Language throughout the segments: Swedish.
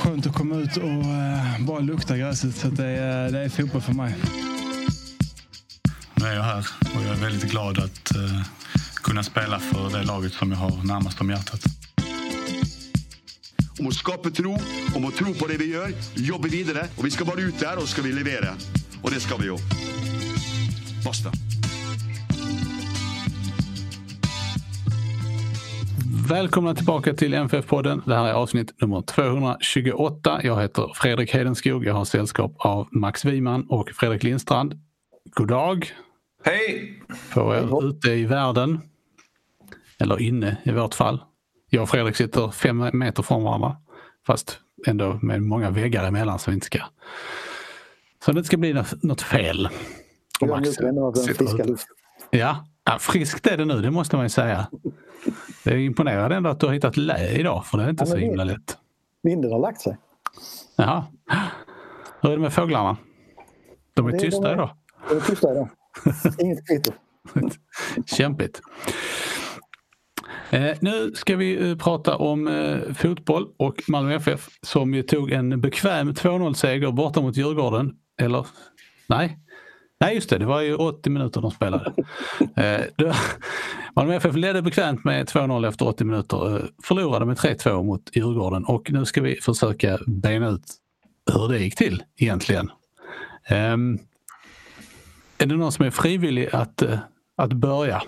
Skönt att komma ut och uh, bara lukta gräset. Så det, är, det är fotboll för mig. Nu är jag här och jag är väldigt glad att uh, kunna spela för det laget som jag har närmast om hjärtat. Om att skapa tro, om att tro på det vi gör, jobba vidare och vi ska bara ut där och ska vi leverera. Och det ska vi ju. Basta. Välkomna tillbaka till MFF-podden. Det här är avsnitt nummer 228. Jag heter Fredrik Hedenskog. Jag har sällskap av Max Wiman och Fredrik Lindstrand. God dag! Hej! På er ute i världen. Eller inne i vårt fall. Jag och Fredrik sitter fem meter från varandra. Fast ändå med många väggar emellan så vi inte ska... Så det inte ska bli något fel. Och Max sitter ute. Ja, ja, friskt är det nu, det måste man ju säga. Det är imponerande ändå att du har hittat lä idag, för det är inte ja, så himla lätt. Vinden har lagt sig. Jaha. Hur är det med fåglarna? De är, tysta de är, idag. De är tysta idag. Inget kvitter. Kämpigt. Eh, nu ska vi eh, prata om eh, fotboll och Malmö FF som ju tog en bekväm 2-0-seger borta mot Djurgården. Eller nej, Nej, just det. Det var ju 80 minuter de spelade. eh, Malmö FF ledde bekvämt med 2-0 efter 80 minuter. Eh, förlorade med 3-2 mot Djurgården och nu ska vi försöka bena ut hur det gick till egentligen. Eh, är det någon som är frivillig att, eh, att börja?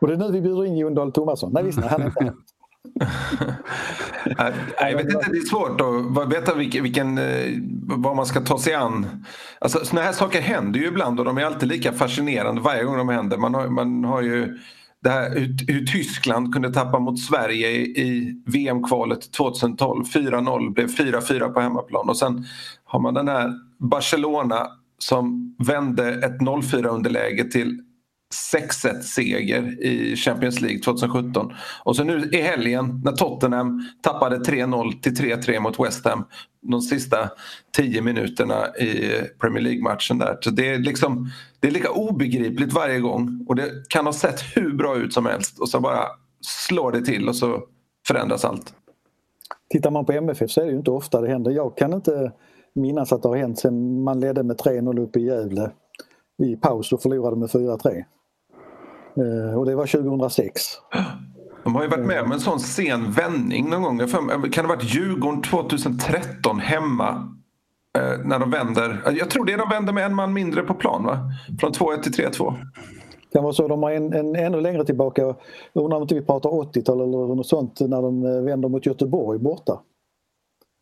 och det är nu vi bjuder in Jon Dahl Tomasson. Nej, visst, han är inte jag vet inte, det är svårt att veta vilken, vilken, vad man ska ta sig an. Alltså, såna här saker händer ju ibland och de är alltid lika fascinerande varje gång de händer. Man har, man har ju det här, hur, hur Tyskland kunde tappa mot Sverige i, i VM-kvalet 2012. 4-0 blev 4-4 på hemmaplan och sen har man den här Barcelona som vände ett 0-4 underläge till 6-1 seger i Champions League 2017. Och så nu i helgen när Tottenham tappade 3-0 till 3-3 mot West Ham de sista 10 minuterna i Premier League-matchen där. Så det är, liksom, det är lika obegripligt varje gång och det kan ha sett hur bra ut som helst och så bara slår det till och så förändras allt. Tittar man på MFF så är det ju inte ofta det händer. Jag kan inte minnas att det har hänt sen man ledde med 3-0 uppe i Gävle i paus och förlorade med 4-3. Eh, och det var 2006. De har ju varit med om en sån sen vändning någon gång. Kan det ha varit Djurgården 2013 hemma? Eh, när de vänder. Jag tror det är de vänder med en man mindre på plan va? Från 2-1 till 3-2. Det kan vara så. De har en, en ännu längre tillbaka. Jag undrar om inte vi pratar 80-tal eller något sånt när de eh, vänder mot Göteborg borta.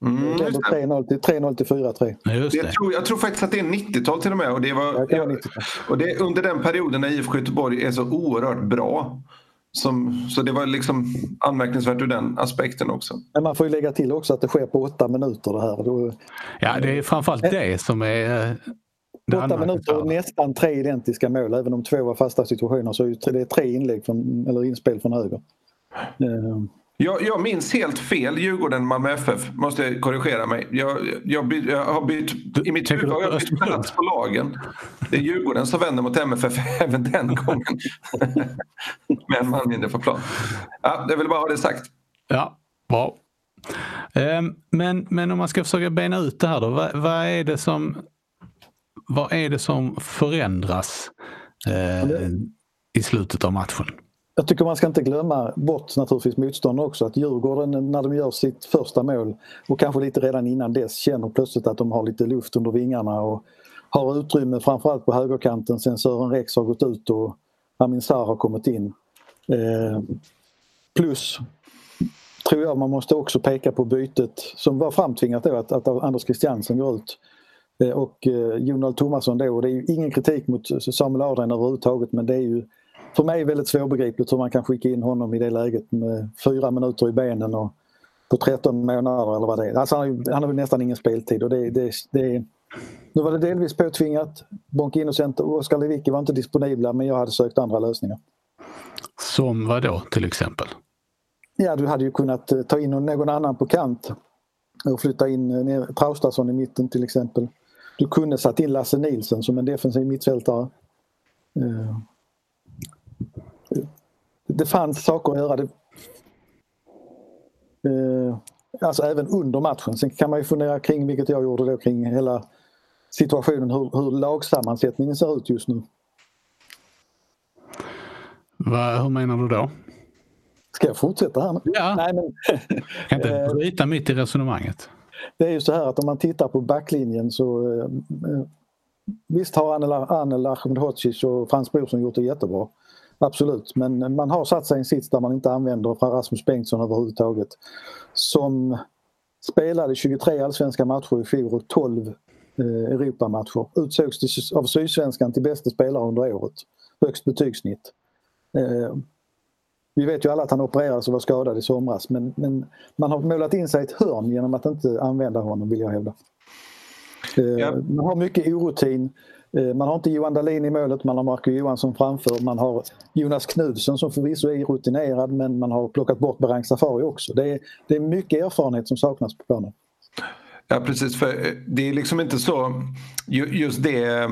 Mm, 3-0 till, 3-0 till 4-3. Jag tror, jag tror faktiskt att det är 90-tal till och med. Och det, var, ja, och det under den perioden när IFK Göteborg är så oerhört bra. Som, så det var liksom anmärkningsvärt ur den aspekten också. Men man får ju lägga till också att det sker på åtta minuter det här. Då, ja, det är framförallt det som är eh, det Åtta minuter och nästan tre identiska mål. Även om två var fasta situationer så är det tre inlägg från, eller inspel från höger. Jag, jag minns helt fel Djurgården Malmö FF. Måste jag korrigera mig. Jag, jag, by, jag har bytt, I mitt huvud har jag bytt plats på lagen. Det är Djurgården som vänder mot MFF även den gången. Med en man mindre på plan. Ja, jag vill bara ha det sagt. Ja, bra. Ehm, men, men om man ska försöka bena ut det här då. Vad, vad är, det som, vad är det som förändras eh, i slutet av matchen? Jag tycker man ska inte glömma bort naturligtvis motståndare också att Djurgården när de gör sitt första mål och kanske lite redan innan dess känner plötsligt att de har lite luft under vingarna och har utrymme framförallt på högerkanten sen Sören Rex har gått ut och Amin Sarr har kommit in. Eh, plus tror jag man måste också peka på bytet som var framtvingat då att, att Anders Christiansen går ut eh, och eh, Jonald Thomasson då och det är ju ingen kritik mot Samuel Adrian överhuvudtaget men det är ju för mig väldigt svårbegripligt hur man kan skicka in honom i det läget med fyra minuter i benen och på 13 månader eller vad det är. Alltså han, han har nästan ingen speltid och det, det, det, nu var det delvis påtvingat. Bonke Innocent och Oskar Lewicki var inte disponibla men jag hade sökt andra lösningar. Som vad då till exempel? Ja, du hade ju kunnat eh, ta in någon annan på kant och flytta in eh, Traustason i mitten till exempel. Du kunde satt in Lasse Nilsson som en defensiv mittfältare. Eh, det fanns saker att göra. Det, alltså även under matchen. Sen kan man ju fundera kring, vilket jag gjorde då, kring hela situationen, hur, hur lagsammansättningen ser ut just nu. Va, hur menar du då? Ska jag fortsätta här? Ja. Nej, men, kan inte eh, bryta mitt i resonemanget. Det är ju så här att om man tittar på backlinjen så eh, Visst har Anel Ahmedhodzic och Frans Brorsson gjort det jättebra. Absolut, men man har satt sig i en sits där man inte använder Rasmus Bengtsson överhuvudtaget. Som spelade 23 allsvenska matcher i fjol och 12 eh, Europamatcher. Utsågs av Sydsvenskan till bästa spelare under året. Högst betygssnitt. Eh, vi vet ju alla att han opererades och var skadad i somras men, men man har målat in sig i ett hörn genom att inte använda honom vill jag hävda. Eh, ja. Man har mycket orutin. Eh, man har inte Johan Dahlin i målet, man har Marco Johansson framför. Man har Jonas Knudsson som förvisso är rutinerad men man har plockat bort Berang Safari också. Det är, det är mycket erfarenhet som saknas på planen. Ja precis, för eh, det är liksom inte så just det eh,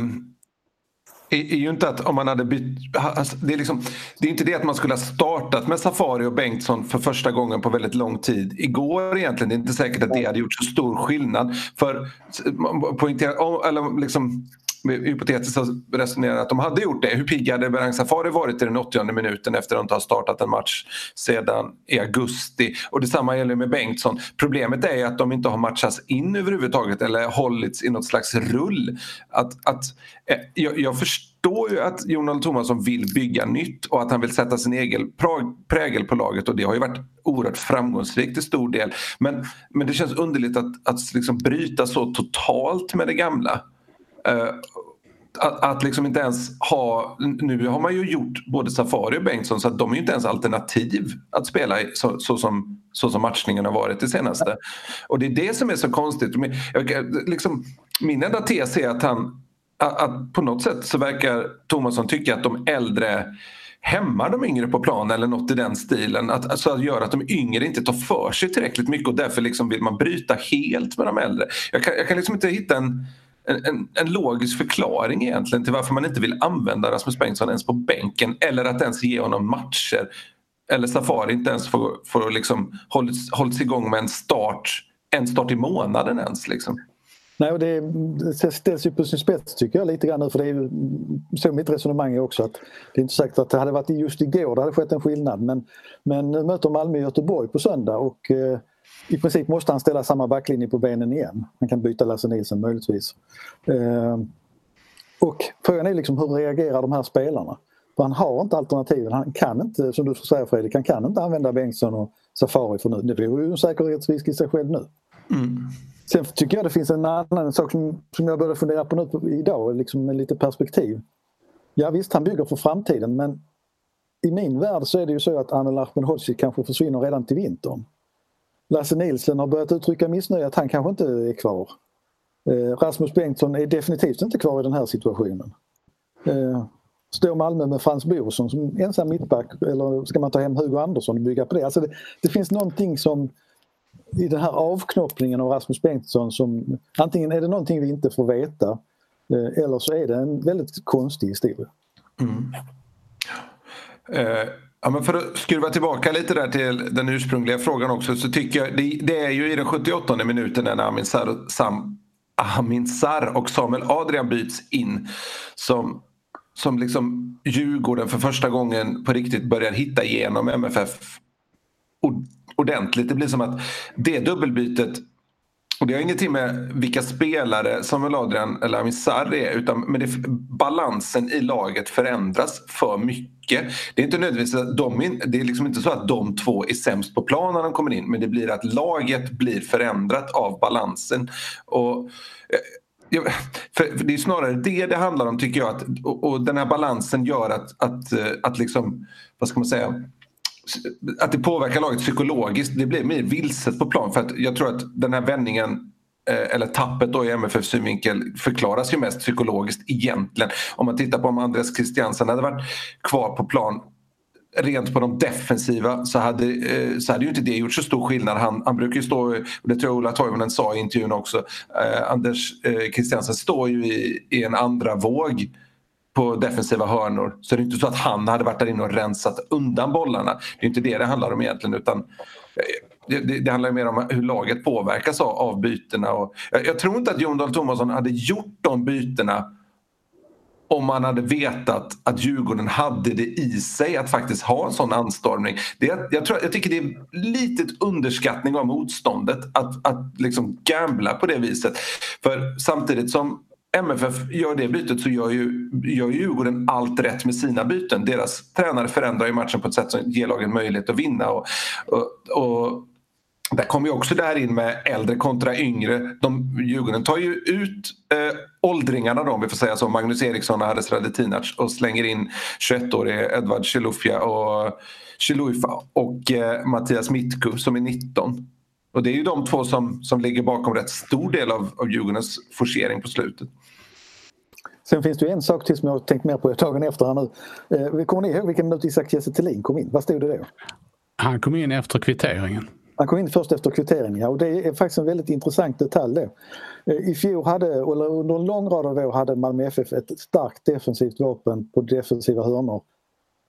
är ju inte att om man hade bytt... Alltså, det, är liksom, det är inte det att man skulle ha startat med Safari och Bengtsson för första gången på väldigt lång tid igår egentligen. Det är inte säkert att det hade gjort så stor skillnad. För poängtera, eller liksom, hypotetiskt resonerar att de hade gjort det. Hur pigg hade Berang Safari varit i den 80 minuten efter att inte ha startat en match sedan i augusti? Och detsamma gäller med Bengtsson. Problemet är att de inte har matchats in överhuvudtaget eller hållits i något slags rull. Att, att, eh, jag, jag förstår ju att Jonald Thomasson vill bygga nytt och att han vill sätta sin egen prägel på laget och det har ju varit oerhört framgångsrikt till stor del. Men, men det känns underligt att, att liksom bryta så totalt med det gamla. Eh, att, att liksom inte ens ha... Nu har man ju gjort både Safari och Bengtsson så att de är ju inte ens alternativ att spela i, så, så, som, så som matchningen har varit det senaste. Och det är det som är så konstigt. Liksom, min enda tes är att han... Att, att på något sätt så verkar Tomasson tycka att de äldre hämmar de yngre på plan eller något i den stilen. Att, alltså att göra att de yngre inte tar för sig tillräckligt mycket och därför liksom vill man bryta helt med de äldre. Jag kan, jag kan liksom inte hitta en en, en, logisk förklaring egentligen till varför man inte vill använda Rasmus Bengtsson ens på bänken eller att ens ge honom matcher. Eller Safari inte ens får, får liksom hållits, hållits igång med en start, en start i månaden ens. Liksom. Nej, och det, det ställs ju på sin spets tycker jag lite grann nu för det är ju så mitt resonemang är också att det är inte säkert att det hade varit just igår det hade skett en skillnad men, men nu möter Malmö Göteborg på söndag och eh, i princip måste han ställa samma backlinje på benen igen. Han kan byta Lasse Nilsson möjligtvis. Eh, och frågan är liksom hur reagerar de här spelarna? För han har inte alternativen. Han kan inte, som du säger Fredrik, han kan inte använda Bengtsson och Safari för nu. Det blir ju en säkerhetsrisk i sig själv nu. Mm. Sen tycker jag det finns en annan sak som, som jag började fundera på nu idag, liksom med lite perspektiv. Ja visst, han bygger för framtiden men i min värld så är det ju så att Anel Ahmedhodzic kanske försvinner redan till vintern. Lasse Nilsson har börjat uttrycka missnöje att han kanske inte är kvar. Eh, Rasmus Bengtsson är definitivt inte kvar i den här situationen. Eh, står Malmö med Frans Borsson som ensam mittback eller ska man ta hem Hugo Andersson och bygga på det? Alltså det, det finns någonting som i den här avknoppningen av Rasmus Bengtsson som antingen är det någonting vi inte får veta eh, eller så är det en väldigt konstig historia. Mm. Eh, Ja, men för att skruva tillbaka lite där till den ursprungliga frågan också så tycker jag det, det är ju i den 78 minuten när Amin Sar, Sam, Amin Sar och Samuel Adrian byts in som, som liksom Djurgården för första gången på riktigt börjar hitta igenom MFF ordentligt. Det blir som att det dubbelbytet och det har ingenting med vilka spelare Samuel Adrian eller Amin Sarri är utan med det, balansen i laget förändras för mycket. Det är inte nödvändigtvis att de, det är liksom inte så att de två är sämst på plan när de kommer in men det blir att laget blir förändrat av balansen. Och, eh, för det är snarare det det handlar om tycker jag. Att, och, och den här balansen gör att, att, eh, att liksom, vad ska man säga, att det påverkar laget psykologiskt. Det blir mer vilset på plan för att jag tror att den här vändningen eh, eller tappet då i MFF synvinkel förklaras ju mest psykologiskt egentligen. Om man tittar på om Andreas Christiansen hade varit kvar på plan rent på de defensiva så hade, eh, så hade ju inte det gjort så stor skillnad. Han, han brukar ju stå, och det tror jag Ola Toivonen sa i intervjun också, eh, Anders eh, Christiansen står ju i, i en andra våg på defensiva hörnor. Så det är inte så att han hade varit där inne och rensat undan bollarna. Det är inte det det handlar om egentligen utan det, det, det handlar mer om hur laget påverkas av, av bytena. Och, jag, jag tror inte att Jon Dahl Tomasson hade gjort de bytena om man hade vetat att Djurgården hade det i sig att faktiskt ha en sån anstormning. Det, jag, tror, jag tycker det är litet underskattning av motståndet att, att liksom gambla på det viset. För samtidigt som MFF gör det bytet så gör ju, gör Djurgården allt rätt med sina byten. Deras tränare förändrar ju matchen på ett sätt som ger lagen möjlighet att vinna. Och, och, och där kommer ju också det här in med äldre kontra yngre. De, Djurgården tar ju ut eh, åldringarna då, om vi får säga så, Magnus Eriksson och Haris Radetinac och slänger in 21-årige Edvard Chilufya och Chilufa och eh, Mattias Mittku som är 19. Och det är ju de två som, som ligger bakom rätt stor del av, av Djurgårdens forcering på slutet. Sen finns det ju en sak till som jag har tänkt mer på dagen efter här nu. Eh, kommer ni ihåg vilken minut Isak Kiese kom in? Vad stod det då? Han kom in efter kvitteringen. Han kom in först efter kvitteringen ja, och det är faktiskt en väldigt intressant detalj då. Eh, I fjol hade, eller under en lång rad av år hade Malmö FF ett starkt defensivt vapen på defensiva hörnor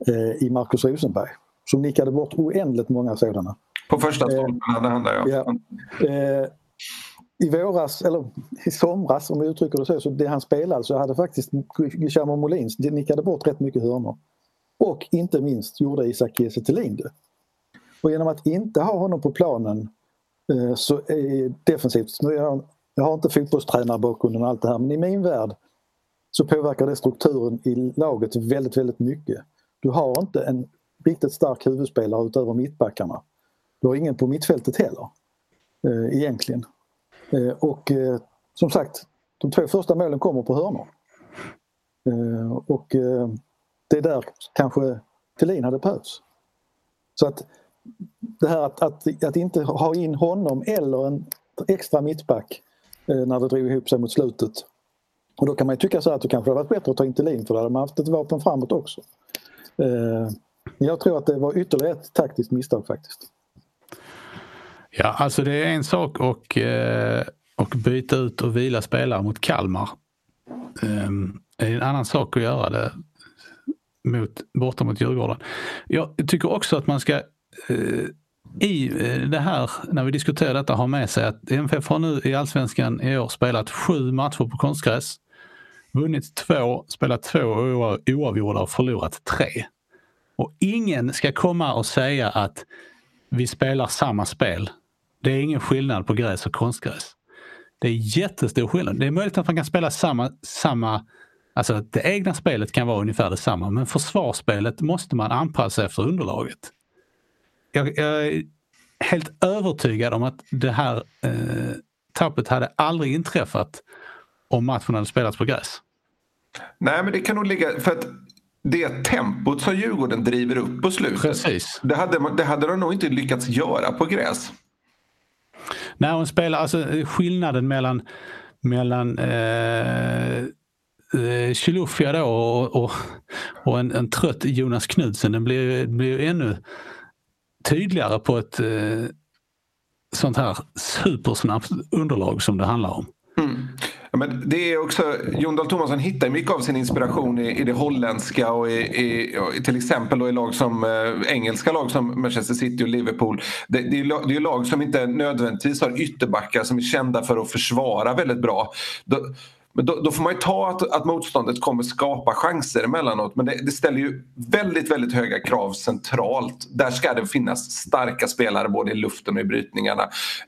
eh, i Marcus Rosenberg som nickade bort oändligt många sådana. På första eh, stolpen hade han det ja. ja. I våras, eller i somras om vi uttrycker det så, så det han spelade så hade faktiskt Guillermo Molins nickade bort rätt mycket hörnor. Och inte minst gjorde Isak Kiese det. Och genom att inte ha honom på planen eh, så är defensivt, nu jag, jag har inte fotbollstränarbakgrunden och allt det här men i min värld så påverkar det strukturen i laget väldigt, väldigt mycket. Du har inte en riktigt stark huvudspelare utöver mittbackarna. Du har ingen på mittfältet heller eh, egentligen. Eh, och eh, som sagt, de två första målen kommer på hörnor. Eh, och eh, det är där kanske Thelin hade behövts. Så att det här att, att, att inte ha in honom eller en extra mittback när det drog ihop sig mot slutet. Och då kan man ju tycka så att det kanske hade varit bättre att ta in Thelin för då hade man haft ett vapen framåt också. Men jag tror att det var ytterligare ett taktiskt misstag faktiskt. Ja, alltså det är en sak och, eh, och byta ut och vila spelare mot Kalmar. Ehm, det är en annan sak att göra det mot, borta mot Djurgården. Jag tycker också att man ska eh, i eh, det här, när vi diskuterar detta, ha med sig att MFF har nu i allsvenskan i år spelat sju matcher på konstgräs. Vunnit två, spelat två oavgjorda och förlorat tre. Och ingen ska komma och säga att vi spelar samma spel. Det är ingen skillnad på gräs och konstgräs. Det är jättestor skillnad. Det är möjligt att man kan spela samma, samma alltså det egna spelet kan vara ungefär detsamma men försvarsspelet måste man anpassa efter underlaget jag, jag, är helt övertygad om att det här eh, tappet hade aldrig inträffat om matchen hade spelats på gräs. Nej, men det kan nog ligga... För att det tempot som Djurgården driver upp på slutet. Precis. Det hade, det hade de nog inte lyckats göra på gräs. När hon spelar, alltså skillnaden mellan, mellan eh, eh Chilufya då och, och, och en, en, trött Jonas Knudsen, den blir, blir ännu tydligare på ett eh, sånt här supersnabbt underlag som det handlar om. Mm. Ja, men det är också, Jon Dahl Tomasson hittar mycket av sin inspiration i, i det holländska och i, i, i till exempel i lag som, eh, engelska lag som Manchester City och Liverpool. Det, det, är, det är lag som inte nödvändigtvis har ytterbackar som är kända för att försvara väldigt bra. Då, men då, då, får man ju ta att, att motståndet kommer skapa chanser emellanåt men det, det ställer ju väldigt, väldigt höga krav centralt. Där ska det finnas starka spelare både i luften och i brytningarna.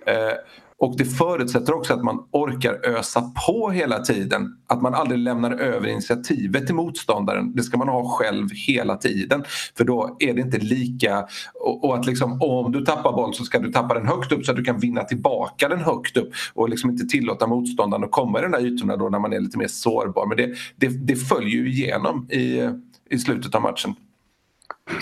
Eh, och det förutsätter också att man orkar ösa på hela tiden. Att man aldrig lämnar över initiativet till motståndaren. Det ska man ha själv hela tiden. För då är det inte lika... Och, att liksom, om du tappar boll så ska du tappa den högt upp så att du kan vinna tillbaka den högt upp. Och liksom inte tillåta motståndaren att komma i de där ytorna då när man är lite mer sårbar. Men det, det, det följer ju igenom i, i slutet av matchen.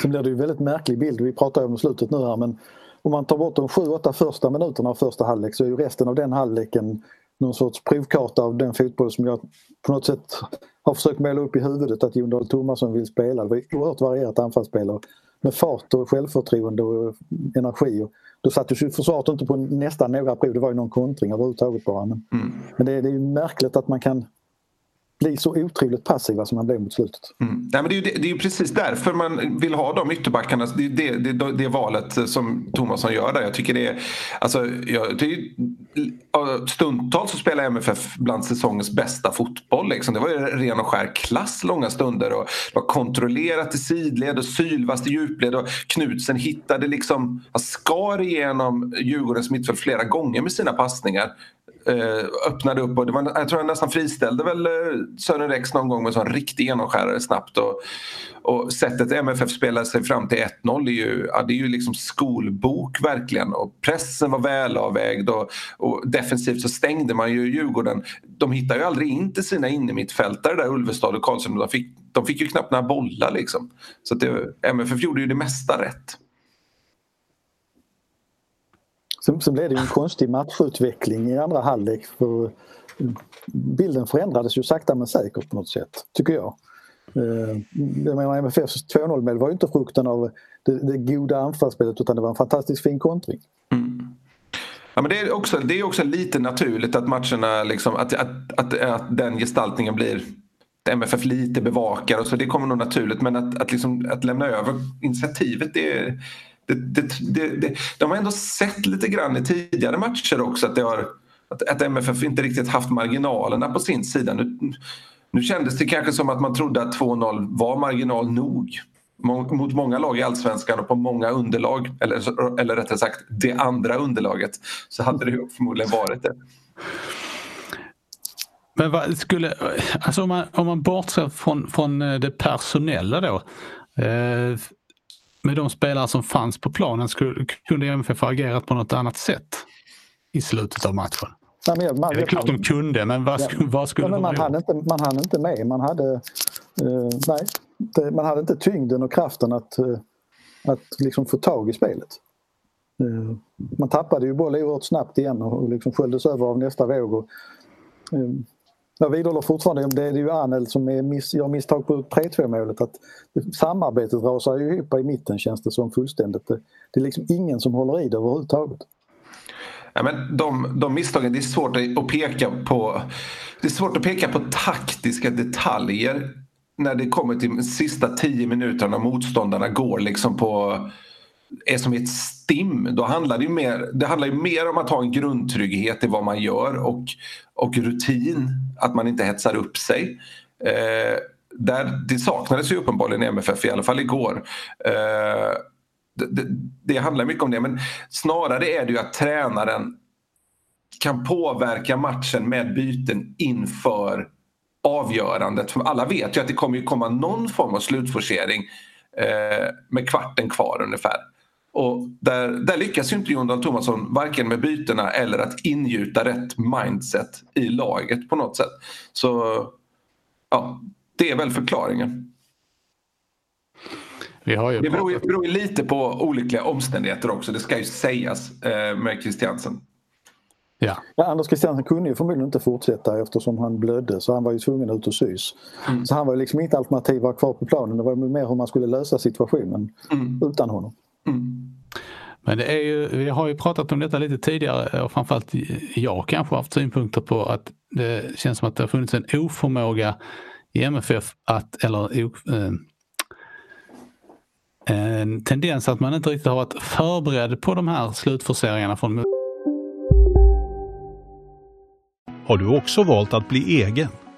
Sen blir det ju en väldigt märklig bild, vi pratar om slutet nu här men om man tar bort de 7-8 första minuterna av första halvlek så är ju resten av den halvleken någon sorts provkarta av den fotboll som jag på något sätt har försökt måla upp i huvudet att Jon Dahl Tomasson vill spela. Det var ett oerhört varierat anfallsspel med fart och självförtroende och energi. Då sattes ju försvaret inte på nästan några prov, det var ju någon kontring överhuvudtaget bara. Men, mm. men det, det är märkligt att man kan bli så otroligt passiva som man blev mot slutet. Mm. Nej, men det, är ju, det är ju precis därför man vill ha de ytterbackarna. Det är det, det, det, valet som Thomasson gör där. Jag tycker det är... Alltså, jag, det är stundtals så spelar MFF bland säsongens bästa fotboll. Liksom. Det var ju ren och skär klass långa stunder. Och det var kontrollerat i sidled och sylvast i djupled. Och Knutsen hittade liksom... Han skar igenom Djurgårdens mittfält flera gånger med sina passningar eh, öppnade upp och det var, jag tror han nästan friställde väl eh, Sören Rex någon gång med en riktig genomskärare snabbt. Och, och sättet MFF spelade sig fram till 1-0 är ju, ja, det är ju liksom skolbok verkligen. Och pressen var välavvägd och, och defensivt så stängde man ju Djurgården. De hittar ju aldrig in till sina innermittfältare där Ulvestad och Karlsson. De fick, de fick ju knappt några bollar liksom. Så att det, MFF gjorde ju det mesta rätt. Sen, sen blev det en konstig matchutveckling i andra halvlek. För eh, bilden förändrades ju sakta men säkert på något sätt, tycker jag. Eh, jag menar MFFs 2-0 mål var ju inte frukten av det, det goda anfallsspelet utan det var en fantastiskt fin kontring. Mm. Ja, men det, är också, det är också lite naturligt att matcherna, liksom, att, att, att, att den gestaltningen blir MFF lite bevakar och så det kommer nog naturligt men att, att, liksom, att lämna över initiativet det, är det, det, det, de har ändå sett lite grann i tidigare matcher också att, det har, att, att MFF inte riktigt haft marginalerna på sin sida. Nu, nu kändes det kanske som att man trodde att 2-0 var marginal nog mot många lag i allsvenskan och på många underlag, eller, eller rättare sagt det andra underlaget, så hade det förmodligen varit det. Men vad skulle, alltså om man, om man bortser från, från det personella då. Eh, med de spelare som fanns på planen skulle, kunde MFF ha agerat på något annat sätt i slutet av matchen? Nej, men man, det är klart de kunde, men vad, ja, vad skulle ja, men man de hann inte, Man hann inte med. Man hade, eh, nej, det, man hade inte tyngden och kraften att, eh, att liksom få tag i spelet. Eh, man tappade ju boll oerhört snabbt igen och liksom sköljdes över av nästa våg. Och, jag vidhåller fortfarande, det är ju Anel som är miss, gör misstag på 3-2 målet. Att samarbetet rasar ju ihop i mitten känns det som fullständigt. Det, det är liksom ingen som håller i det överhuvudtaget. Ja, men de, de misstagen, det är svårt att peka på Det är svårt att peka på taktiska detaljer när det kommer till de sista tio minuterna motståndarna går liksom på är som ett stim. Då handlar det, ju mer, det handlar ju mer om att ha en grundtrygghet i vad man gör och, och rutin. Att man inte hetsar upp sig. Eh, där, det saknades ju uppenbarligen i MFF, i alla fall igår. Eh, det, det, det, handlar mycket om det men snarare är det ju att tränaren kan påverka matchen med byten inför avgörandet. För alla vet ju att det kommer komma någon form av slutforcering eh, med kvarten kvar ungefär. Och där, där lyckas ju inte Jon Dahl Tomasson varken med bytena eller att ingjuta rätt mindset i laget på något sätt. Så ja, det är väl förklaringen. Vi har ju det beror, ju, beror ju lite på olyckliga omständigheter också, det ska ju sägas eh, med Christiansen. Ja. ja. Anders Christiansen kunde ju förmodligen inte fortsätta eftersom han blödde så han var ju tvungen ut och sys. Mm. Så han var ju liksom inte alternativ att kvar på planen. Det var mer hur man skulle lösa situationen mm. utan honom. Mm. Men det är ju, vi har ju pratat om detta lite tidigare och framförallt jag kanske haft synpunkter på att det känns som att det har funnits en oförmåga i MFF att, eller eh, en tendens att man inte riktigt har varit förberedd på de här slutforceringarna från Har du också valt att bli egen?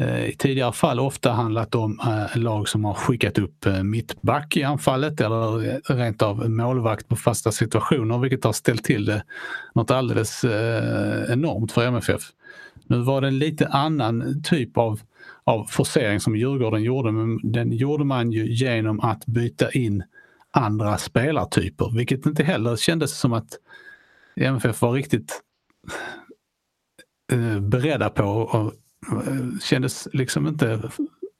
Eh, i tidigare fall ofta handlat om eh, lag som har skickat upp eh, mittback i anfallet eller rent av målvakt på fasta situationer vilket har ställt till det något alldeles enormt för MFF. Nu var det en lite annan typ av, av forcering som Djurgården gjorde men den gjorde man ju genom att byta in andra spelartyper vilket inte heller kändes som att MFF var riktigt beredda på kändes liksom inte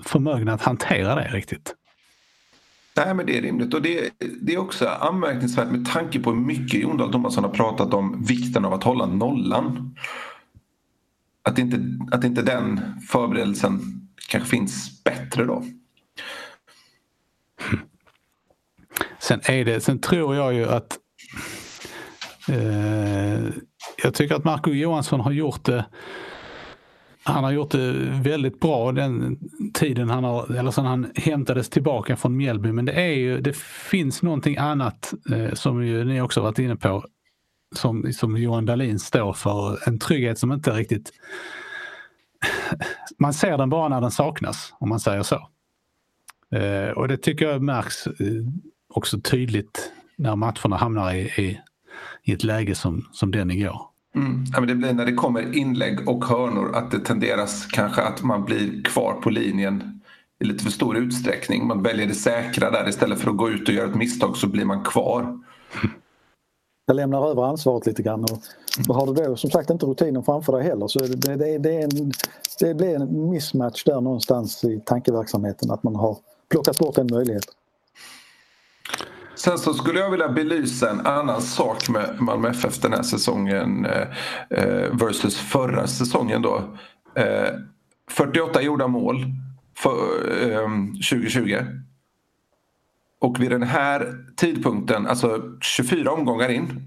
förmögna att hantera det riktigt. Nej, men det är rimligt och det, det är också anmärkningsvärt med tanke på hur mycket Jon Dahl Tomasson har pratat om vikten av att hålla nollan. Att inte, att inte den förberedelsen kanske finns bättre då. Sen, är det, sen tror jag ju att eh, jag tycker att Marco Johansson har gjort det han har gjort det väldigt bra den tiden han har, eller sen han hämtades tillbaka från Mjällby. Men det är ju, det finns någonting annat eh, som ju ni också varit inne på. Som, som Johan Dahlin står för. En trygghet som inte riktigt... Man ser den bara när den saknas, om man säger så. Eh, och det tycker jag märks eh, också tydligt när matcherna hamnar i, i, i ett läge som, som den igår. Mm. Ja, men det blir när det kommer inlägg och hörnor att det tenderas kanske att man blir kvar på linjen i lite för stor utsträckning. Man väljer det säkra där istället för att gå ut och göra ett misstag så blir man kvar. Jag lämnar över ansvaret lite grann och, har du då som sagt inte rutinen framför dig heller så det, det, det, en, det blir en mismatch där någonstans i tankeverksamheten att man har plockat bort en möjlighet. Sen så skulle jag vilja belysa en annan sak med Malmö FF den här säsongen eh, eh, versus förra säsongen då. Eh, 48 gjorda mål för eh, 2020. Och vid den här tidpunkten, alltså 24 omgångar in,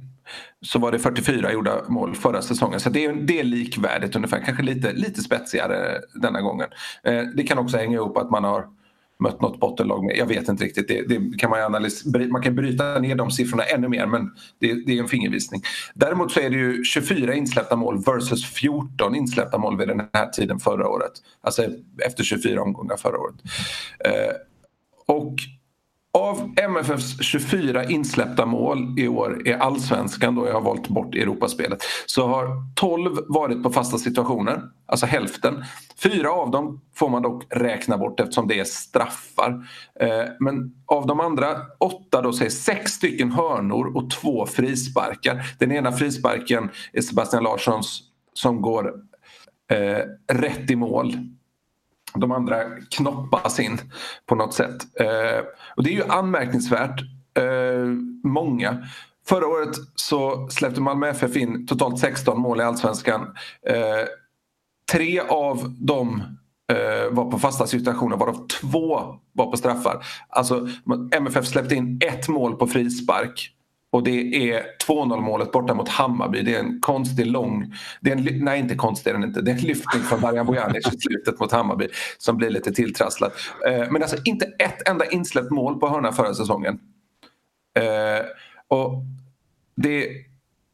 så var det 44 gjorda mål förra säsongen. Så det är, det är likvärdigt ungefär, kanske lite, lite spetsigare denna gången. Eh, det kan också hänga ihop att man har mött något bottenlag med. Jag vet inte riktigt. Det, det kan man, man kan bryta ner de siffrorna ännu mer men det, det, är en fingervisning. Däremot så är det ju 24 insläppta mål versus 14 insläppta mål vid den här tiden förra året. Alltså efter 24 omgångar förra året. Eh, och av MFFs 24 insläppta mål i år i allsvenskan, då jag har valt bort Europaspelet, så har 12 varit på fasta situationer, alltså hälften. Fyra av dem får man dock räkna bort eftersom det är straffar. Eh, men av de andra åtta då så är sex stycken hörnor och två frisparkar. Den ena frisparken är Sebastian Larssons som går eh, rätt i mål de andra knoppas in på något sätt. Eh, och det är ju anmärkningsvärt eh, många. Förra året så släppte Malmö FF in totalt 16 mål i allsvenskan. Eh, tre av dem eh, var på fasta situationer varav två var på straffar. Alltså MFF släppte in ett mål på frispark och det är 2-0 målet borta mot Hammarby. Det är en konstig lång... Det är en, nej, inte konstig är den inte. Det är en lyftning från Marian Bojanic i slutet mot Hammarby som blir lite tilltrasslad. Eh, men alltså inte ett enda insläppt mål på hörna förra säsongen. Eh, och det,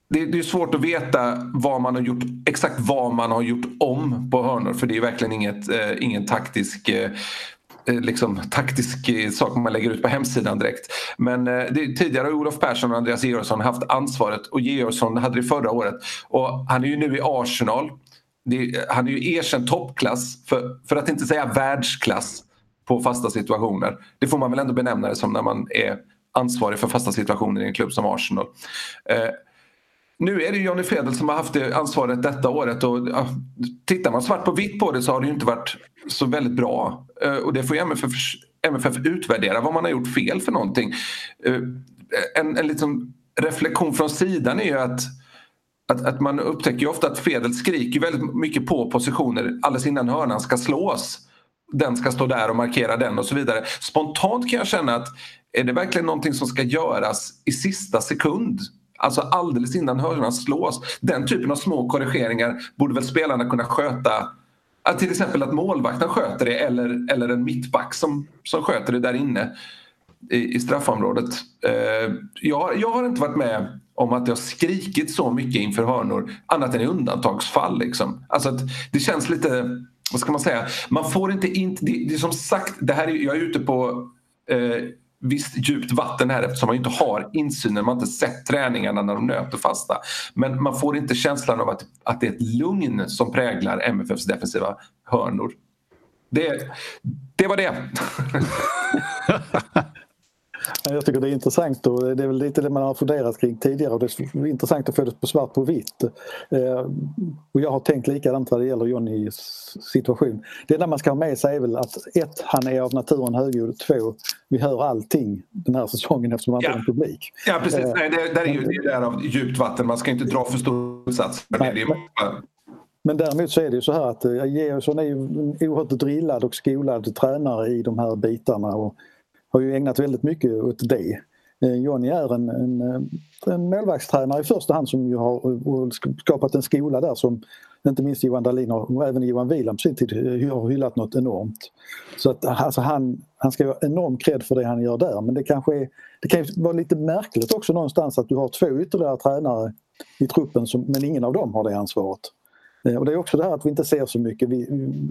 det, det, är svårt att veta vad man har gjort, exakt vad man har gjort om på hörnor för det är verkligen inget, eh, ingen taktisk Eh, Eh, liksom, taktisk eh, sak man lägger ut på hemsidan direkt. Men eh, det, tidigare har Olof Persson och Andreas Georgsson haft ansvaret och Georgsson hade det förra året. Och han är ju nu i Arsenal. Det, han är ju erkänd toppklass, för, för att inte säga världsklass på fasta situationer. Det får man väl ändå benämna det som när man är ansvarig för fasta situationer i en klubb som Arsenal. Eh, nu är det Johnny Fedel som har haft det ansvaret detta året och ja, tittar man svart på vitt på det så har det ju inte varit så väldigt bra. Uh, och det får ju MFF, MFF utvärdera vad man har gjort fel för någonting. Uh, en, en liten reflektion från sidan är ju att att, att man upptäcker ju ofta att Fedel skriker väldigt mycket på positioner alldeles innan hörnan ska slås. Den ska stå där och markera den och så vidare. Spontant kan jag känna att är det verkligen någonting som ska göras i sista sekund? Alltså alldeles innan hörnan slås. Den typen av små korrigeringar borde väl spelarna kunna sköta. Att till exempel att målvakten sköter det eller, eller en mittback som, som sköter det där inne i, i straffområdet. Eh, jag, jag har inte varit med om att det har skrikit så mycket inför hörnor annat än i undantagsfall. Liksom. Alltså att det känns lite, vad ska man säga, man får inte in, det, det är som sagt, det här är, jag är ute på eh, visst djupt vatten här eftersom man inte har insynen, man har inte sett träningarna när de nöter fasta. Men man får inte känslan av att, att det är ett lugn som präglar MFFs defensiva hörnor. Det, det var det. Jag tycker det är intressant och det är väl lite det man har funderat kring tidigare och det är intressant att få det på svart på vitt. Eh, och jag har tänkt likadant vad det gäller Johnnys situation. Det enda man ska ha med sig är väl att ett, han är av naturen högljudd. Två, vi hör allting den här säsongen eftersom han ja. har en publik. Ja precis, eh, Nej, det, där är ju det där av djupt vatten. Man ska inte dra för stor sats. Men, men däremot så är det ju så här att eh, Georgsson är ju en oerhört drillad och skolad tränare i de här bitarna. Och har ju ägnat väldigt mycket åt det. Eh, Jonny är en, en, eh, en målvaktstränare i första hand som ju har eh, skapat en skola där som inte minst Johan Dahlin och även Johan Wieland på sin tid har hyllat något enormt. Så att alltså han, han ska ha enorm cred för det han gör där men det kanske är, det kan vara lite märkligt också någonstans att du har två ytterligare tränare i truppen som, men ingen av dem har det ansvaret. Och det är också det här att vi inte ser så mycket. Vi,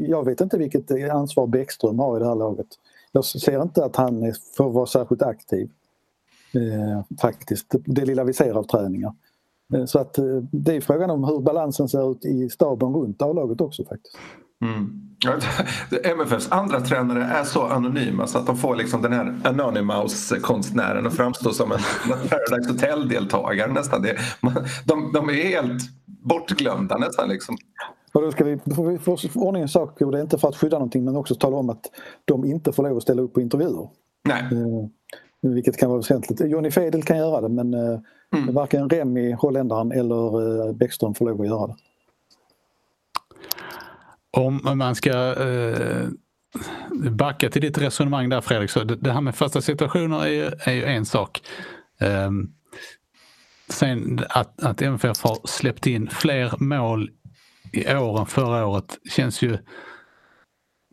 jag vet inte vilket ansvar Bäckström har i det här laget. Jag ser inte att han får vara särskilt aktiv. Eh, faktiskt, det lilla vi ser av träningar. Eh, så att eh, det är frågan om hur balansen ser ut i staben runt A-laget också faktiskt. Mm. MFFs andra tränare är så anonyma så att de får liksom den här Anonymous-konstnären att framstå som en Paradise Hotel-deltagare nästan. Det, man, de, de är helt bortglömda nästan. Liksom. Och då ska vi, vi få ordning i sak och det är inte för att skydda någonting men också tala om att de inte får lov att ställa upp på intervjuer. Nej. Eh, vilket kan vara väsentligt. Johnny Fedel kan göra det men eh, mm. varken Remi, holländaren eller eh, Bäckström får lov att göra det. Om man ska eh, backa till ditt resonemang där Fredrik, så det, det här med fasta situationer är ju, är ju en sak. Um, sen att, att MFF har släppt in fler mål i år än förra året känns ju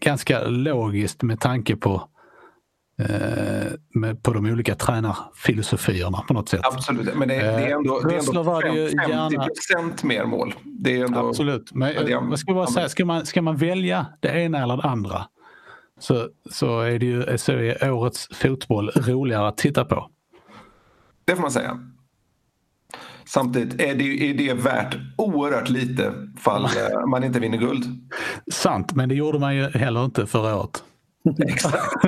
ganska logiskt med tanke på eh, med, på de olika tränarfilosofierna på något sätt. Absolut, men det, det är ändå, det är ändå 50 gärna... procent mer mål. Det är ändå, Absolut, men det är, vad ska, man säga, ska, man, ska man välja det ena eller det andra så, så är det ju så är årets fotboll roligare att titta på. Det får man säga. Samtidigt är det, är det värt oerhört lite fall eh, man inte vinner guld. Sant, men det gjorde man ju heller inte förra året. Exakt.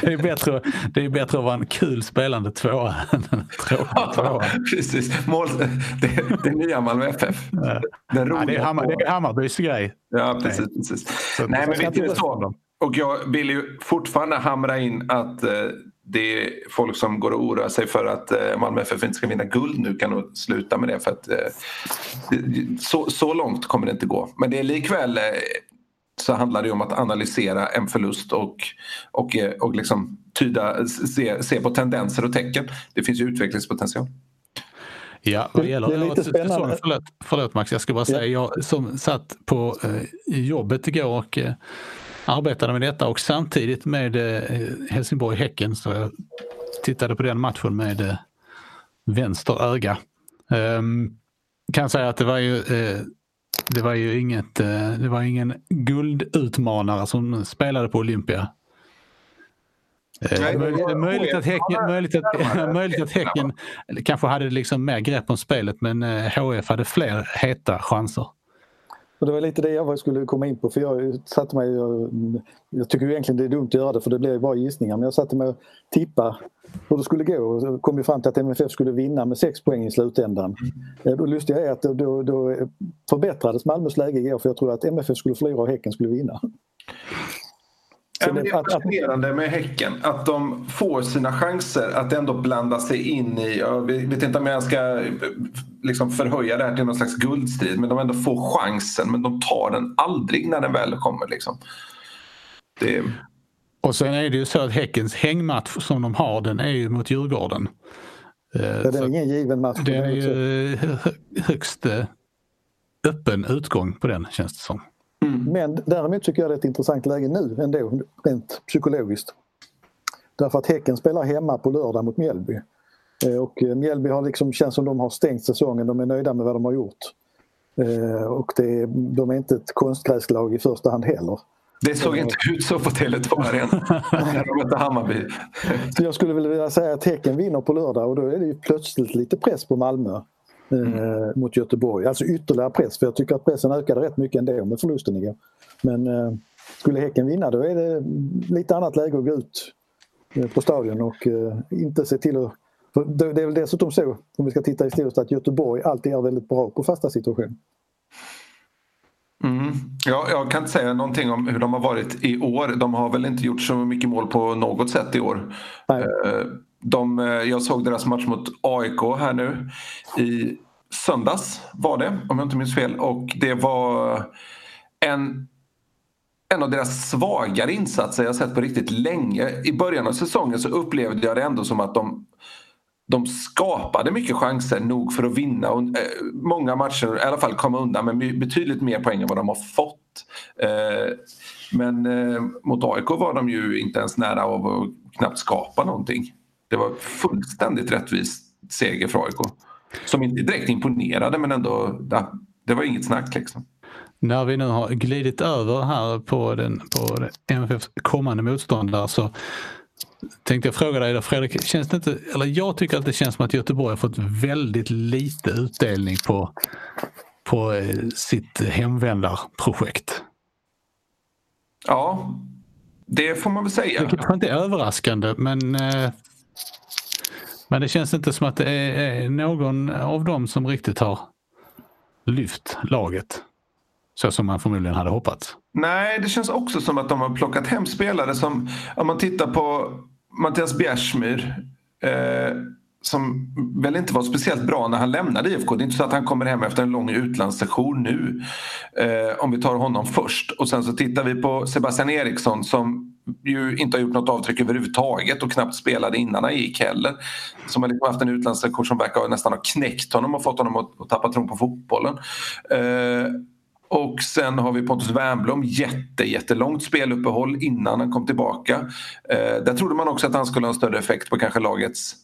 det, är bättre, det är bättre att vara en kul spelande tvåa än en tråkig tvåa. Precis, Mål, det, det är nya Malmö FF. Ja. Den ja, det, är Hammar, det är Hammarbys grej. Ja, precis. precis. Så, Nej, men vet du så? Och jag vill ju fortfarande hamra in att eh, det är folk som går och oroar sig för att eh, Malmö FF inte ska vinna guld nu kan nog sluta med det. för att eh, så, så långt kommer det inte gå. Men det är likväl så handlar det om att analysera en förlust och, och, och liksom tyda, se, se på tendenser och tecken. Det finns ju utvecklingspotential. Ja, vad gäller det är lite spännande. Förlåt, förlåt Max, jag ska bara säga, jag som satt på eh, jobbet igår och eh, arbetade med detta och samtidigt med eh, Helsingborg-Häcken så jag tittade på den matchen med eh, vänster öga. Um, kan säga att det var ju eh, det var ju inget, det var ingen guldutmanare som spelade på Olympia. Nej, möjligt, möjligt, att häcken, möjligt, att, möjligt att Häcken kanske hade liksom mer grepp om spelet men HF hade fler heta chanser. Och det var lite det jag skulle komma in på för jag satte mig och, Jag tycker egentligen det är dumt att göra det för det blir bara gissningar men jag satte mig och tippade hur det skulle gå och kom ju fram till att MFF skulle vinna med 6 poäng i slutändan. Mm. Det lustiga är att då, då förbättrades Malmös läge igår för jag trodde att MFF skulle förlora och Häcken skulle vinna. Ja, det är fascinerande med Häcken att de får sina chanser att ändå blanda sig in i, jag vet inte om jag ska liksom förhöja det här till någon slags guldstrid men de ändå får chansen men de tar den aldrig när den väl kommer. Liksom. Det... Och sen är det ju så att Häckens hängmatch som de har den är ju mot Djurgården. Ja, det är ingen given match. Det är ju högst eh, öppen utgång på den känns det som. Mm. Men däremot tycker jag det är ett intressant läge nu ändå, rent psykologiskt. Därför att Häcken spelar hemma på lördag mot Mjällby. Eh, och Mjällby har liksom, känns som de har stängt säsongen. De är nöjda med vad de har gjort. Och det, de är inte ett konstgräslag i första hand heller. Det såg inte ut så på Tele2 Arena när de mötte Hammarby. jag skulle vilja säga att Häcken vinner på lördag och då är det ju plötsligt lite press på Malmö. Mm. mot Göteborg. Alltså ytterligare press för jag tycker att pressen ökade rätt mycket ändå med förlusten igår. Men eh, skulle Häcken vinna då är det lite annat läge att gå ut eh, på stadion och eh, inte se till att... det är väl dessutom så, om vi ska titta historiskt, att Göteborg alltid är väldigt bra på fasta situationer. Mm. Ja, jag kan inte säga någonting om hur de har varit i år. De har väl inte gjort så mycket mål på något sätt i år. Nej. De, eh, jag såg deras match mot AIK här nu i söndags var det, om jag inte minns fel. Och det var en, en av deras svagare insatser jag sett på riktigt länge. I början av säsongen så upplevde jag det ändå som att de de skapade mycket chanser nog för att vinna och, eh, många matcher, i alla fall komma undan med betydligt mer poäng än vad de har fått. Eh, men eh, mot AIK var de ju inte ens nära av att knappt skapa någonting. Det var fullständigt rättvis seger för AIK. Som inte direkt imponerade men ändå, det var inget snack liksom. När vi nu har glidit över här på, den, på MFFs kommande motståndare så tänkte jag fråga dig då Fredrik, känns det inte, eller jag tycker att det känns som att Göteborg har fått väldigt lite utdelning på, på eh, sitt hemvändarprojekt. Ja, det får man väl säga. Det kanske inte är överraskande men eh, men det känns inte som att det är någon av dem som riktigt har lyft laget. Så som man förmodligen hade hoppats. Nej, det känns också som att de har plockat hem spelare som, om man tittar på Mattias Bjärsmyr. Eh, som väl inte var speciellt bra när han lämnade IFK. Det är inte så att han kommer hem efter en lång utlandssession nu. Eh, om vi tar honom först. Och sen så tittar vi på Sebastian Eriksson som ju inte har gjort något avtryck överhuvudtaget och knappt spelade innan han gick heller. Som har liksom haft en utlandssession som verkar nästan ha knäckt honom och fått honom att, att tappa tron på fotbollen. Eh, och sen har vi Pontus Wernbloom, jätte, jättelångt speluppehåll innan han kom tillbaka. Eh, där trodde man också att han skulle ha en större effekt på kanske lagets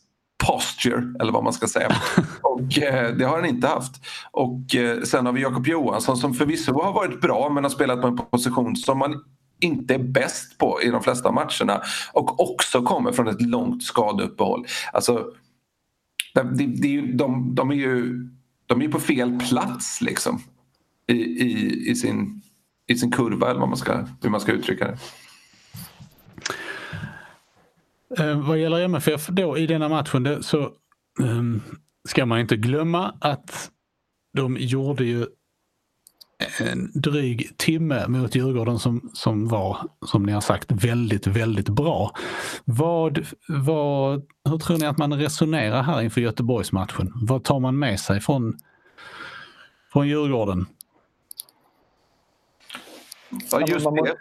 posture eller vad man ska säga. Och eh, det har han inte haft. Och eh, sen har vi Jakob Johansson som förvisso har varit bra men har spelat på en position som man inte är bäst på i de flesta matcherna och också kommer från ett långt skadeuppehåll. Alltså, det, det, de, de är ju de är på fel plats liksom i, i, i, sin, i sin kurva eller vad man ska, hur man ska uttrycka det. Eh, vad gäller MFF då i denna matchen så um, ska man inte glömma att de gjorde ju en dryg timme mot Djurgården som, som var, som ni har sagt, väldigt, väldigt bra. Vad, vad, hur tror ni att man resonerar här inför Göteborgsmatchen? Vad tar man med sig från, från Djurgården? Ja, just man, det.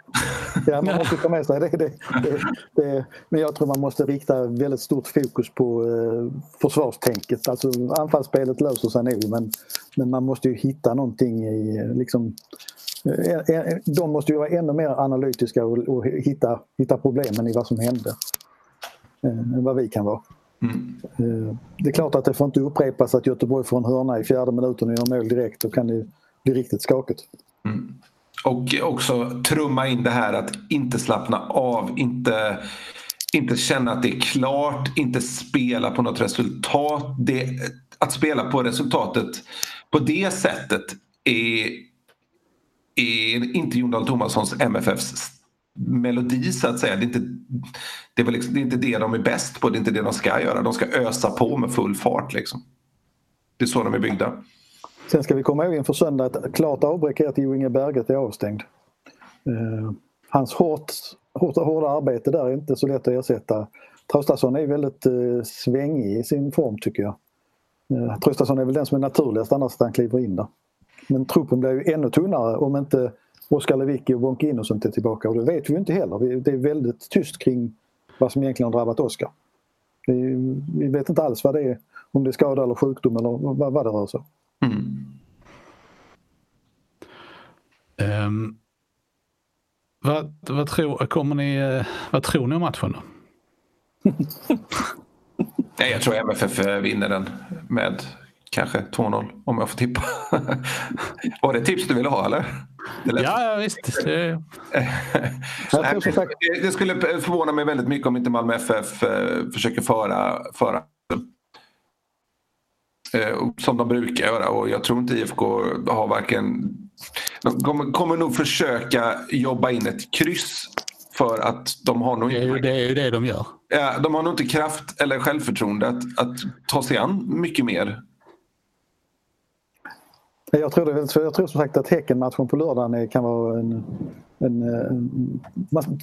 Ja, man måste ta med sig det, det, det, Men jag tror man måste rikta väldigt stort fokus på eh, försvarstänket. Alltså anfallsspelet löser sig nog men, men man måste ju hitta någonting i liksom eh, eh, de måste ju vara ännu mer analytiska och, och hitta, hitta problemen i vad som hände. Eh, än vad vi kan vara. Mm. Eh, det är klart att det får inte upprepas att Göteborg får en hörna i fjärde minuten och gör mål direkt. Då kan det bli riktigt skakigt. Mm. Och också trumma in det här att inte slappna av, inte, inte känna att det är klart, inte spela på något resultat. Det, att spela på resultatet på det sättet är, är inte Jon Dahl Tomassons MFFs melodi så att säga. Det är, inte, det, är liksom, det är inte det de är bäst på, det är inte det de ska göra. De ska ösa på med full fart. Liksom. Det är så de är byggda. Sen ska vi komma ihåg inför söndag att klart avbräck är att Jo Inge Berget är avstängd. Eh, hans hårt, hårt, hårda arbete där är inte så lätt att ersätta. Traustason är väldigt eh, svängig i sin form tycker jag. Uh, Traustason är väl den som är naturligast annars att han kliver in där. Men truppen blir ju ännu tunnare om inte Oskar Lewicki och Bonke Innocent är tillbaka och det vet vi inte heller. Det är väldigt tyst kring vad som egentligen har drabbat Oskar. Vi vet inte alls vad det är, om det är skada eller sjukdom eller vad, vad det rör sig om. Mm. Um, vad, vad, tror, kommer ni, vad tror ni om matchen? Då? Nej, jag tror MFF vinner den med kanske 2-0 om jag får tippa. Var det tips du ville ha eller? Ja, ja, visst. Det... det skulle förvåna mig väldigt mycket om inte Malmö FF eh, försöker föra, föra eh, som de brukar göra och jag tror inte IFK har varken... De kommer, kommer nog försöka jobba in ett kryss för att de har nog inte... Det är ju det, är ju det de gör. Ja, de har nog inte kraft eller självförtroende att, att ta sig an mycket mer jag tror, det, jag tror som sagt att Häcken-matchen på lördagen kan vara en, en, en,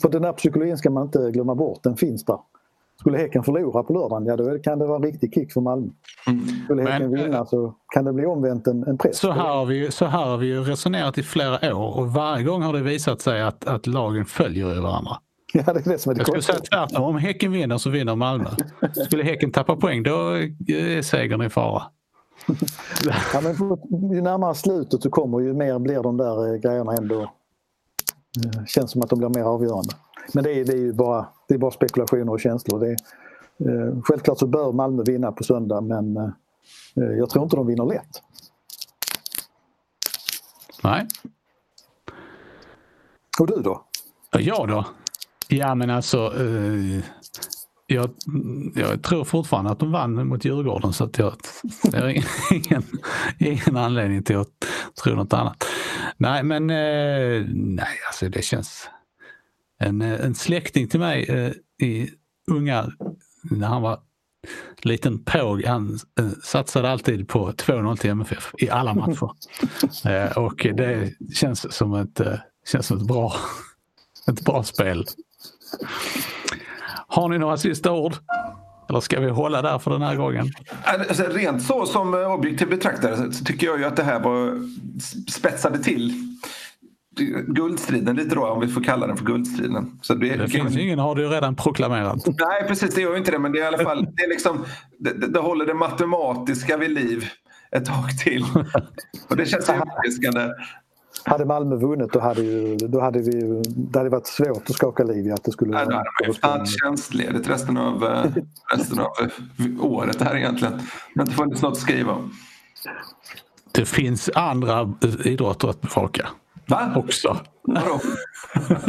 För den där psykologin ska man inte glömma bort, den finns där. Skulle Häcken förlora på lördagen, ja då kan det vara en riktig kick för Malmö. Mm. Skulle Häcken Men, vinna så kan det bli omvänt en, en press. Så här, har vi, så här har vi ju resonerat i flera år och varje gång har det visat sig att, att lagen följer varandra. Ja, det är det som är det Jag skulle säga tvärtom, om Häcken vinner så vinner Malmö. Skulle Häcken tappa poäng då är segern i fara. ja, men ju närmare slutet du kommer ju mer blir de där eh, grejerna ändå... Eh, känns som att de blir mer avgörande. Men det är, det är ju bara, det är bara spekulationer och känslor. Det är, eh, självklart så bör Malmö vinna på söndag men eh, jag tror inte de vinner lätt. Nej. Och du då? Jag då? Ja men alltså eh, jag, jag, tror fortfarande att de vann mot Djurgården så att jag, jag har ingen, ingen anledning till att tro något annat. Nej men eh, nej, alltså det känns... En, en släkting till mig eh, i unga, när han var liten påg, han eh, satsade alltid på 2-0 till MFF i alla matcher. eh, och det känns som ett, eh, känns som ett, bra, ett bra spel. Har ni några sista ord? Eller ska vi hålla där för den här gången? Alltså, rent så som objektiv betraktare så tycker jag ju att det här var spetsade till guldstriden lite då, om vi får kalla den för guldstriden. Så det, det finns ingen har du redan proklamerat. Nej, precis det gör ju inte det, men det är i alla fall det, är liksom, det, det håller det matematiska vid liv ett tag till. Och det känns överraskande. Hade Malmö vunnit då hade, ju, då hade vi, det hade varit svårt att skaka liv i att det skulle... Ja, då hade man ju tagit tjänstledigt resten av, eh, resten av året här egentligen. Det har inte funnits något att skriva om. Det finns andra idrotter att bevaka. Va? Också. Vadå?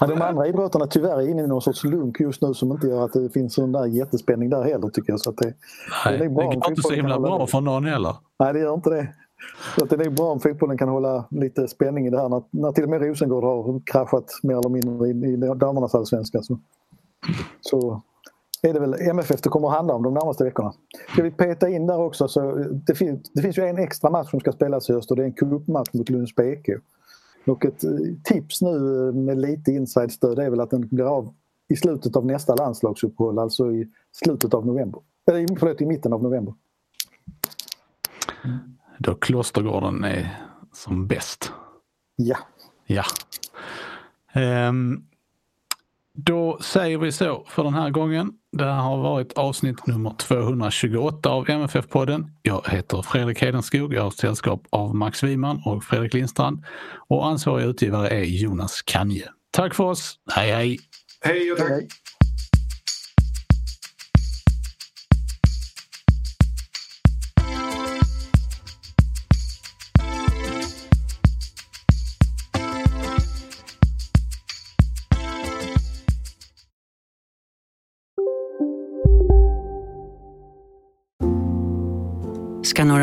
ja, de andra idrotterna tyvärr är inne i någon sorts lunk just nu som inte gör att det finns sån där jättespänning där heller tycker jag. Så att det, Nej, det, är bra det går inte så himla bra för någon heller. Nej, det gör inte det. Så att det är bra om fotbollen kan hålla lite spänning i det här. När, när till och med Rosengård har kraschat mer eller mindre i, i damernas allsvenska så, så är det väl MFF det kommer att handla om de närmaste veckorna. Ska vi peta in där också så det, fin, det finns ju en extra match som ska spelas i höst och det är en cupmatch mot Lunds BK. Och ett eh, tips nu med lite inside-stöd är väl att den blir av i slutet av nästa landslagsuppehåll, alltså i slutet av november. Eller förlåt, i mitten av november. Då Klostergården är som bäst. Ja. Ja. Um, då säger vi så för den här gången. Det här har varit avsnitt nummer 228 av MFF-podden. Jag heter Fredrik Hedenskog. Jag har sällskap av Max Wiman och Fredrik Lindstrand. Och ansvarig utgivare är Jonas Kanje. Tack för oss. Hej hej! Hej och tack! Hej.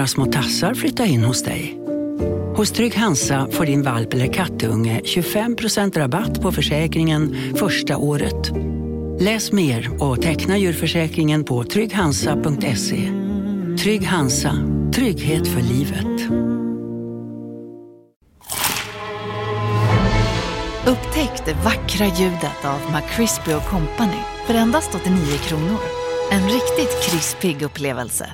Några små tassar flytta in hos dig. Hos Trygg Hansa får din valp eller kattunge 25% rabatt på försäkringen första året. Läs mer och teckna djurförsäkringen på trygghansa.se. Trygg Hansa, trygghet för livet. Upptäck det vackra ljudet av McCrispy Company för endast 89 kronor. En riktigt krispig upplevelse